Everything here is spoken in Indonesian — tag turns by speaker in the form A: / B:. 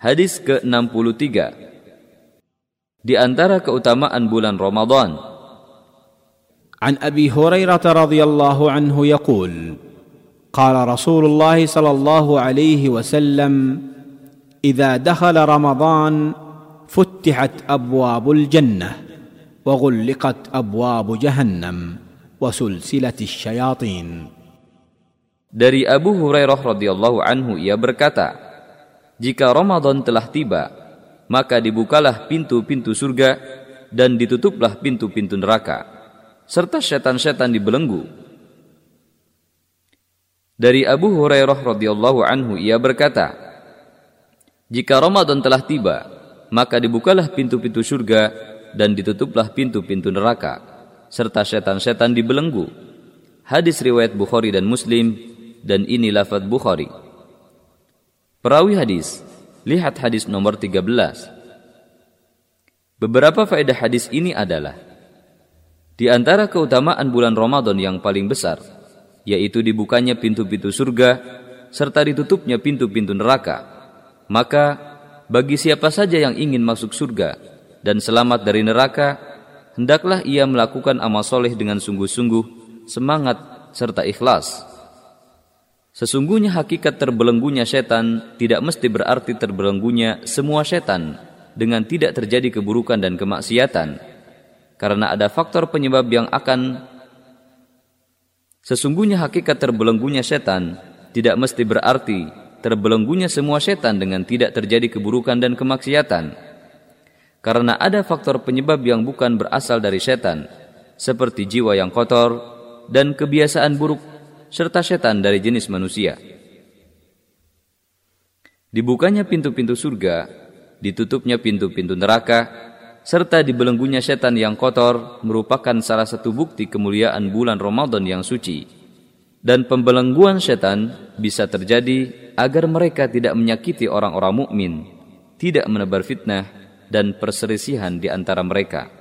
A: Hadis ke-63. Di antara keutamaan bulan Ramadan.
B: عن ابي هريره رضي الله عنه يقول قال رسول الله صلى الله عليه وسلم اذا دخل رمضان فتحت ابواب الجنه وغلقت ابواب جهنم وسلسله الشياطين
A: Dari Abu Hurairah radhiyallahu anhu ia berkata, "Jika Ramadan telah tiba, maka dibukalah pintu-pintu surga dan ditutuplah pintu-pintu neraka, serta setan-setan dibelenggu." Dari Abu Hurairah radhiyallahu anhu ia berkata, "Jika Ramadan telah tiba, maka dibukalah pintu-pintu surga dan ditutuplah pintu-pintu neraka, serta setan-setan dibelenggu." Hadis riwayat Bukhari dan Muslim dan ini lafaz Bukhari. Perawi hadis, lihat hadis nomor 13. Beberapa faedah hadis ini adalah di antara keutamaan bulan Ramadan yang paling besar yaitu dibukanya pintu-pintu surga serta ditutupnya pintu-pintu neraka. Maka bagi siapa saja yang ingin masuk surga dan selamat dari neraka, hendaklah ia melakukan amal soleh dengan sungguh-sungguh, semangat, serta ikhlas. Sesungguhnya hakikat terbelenggunya setan tidak mesti berarti terbelenggunya semua setan dengan tidak terjadi keburukan dan kemaksiatan. Karena ada faktor penyebab yang akan Sesungguhnya hakikat terbelenggunya setan tidak mesti berarti terbelenggunya semua setan dengan tidak terjadi keburukan dan kemaksiatan. Karena ada faktor penyebab yang bukan berasal dari setan, seperti jiwa yang kotor dan kebiasaan buruk serta setan dari jenis manusia. Dibukanya pintu-pintu surga, ditutupnya pintu-pintu neraka, serta dibelenggunya setan yang kotor merupakan salah satu bukti kemuliaan bulan Ramadan yang suci. Dan pembelengguan setan bisa terjadi agar mereka tidak menyakiti orang-orang mukmin, tidak menebar fitnah dan perselisihan di antara mereka.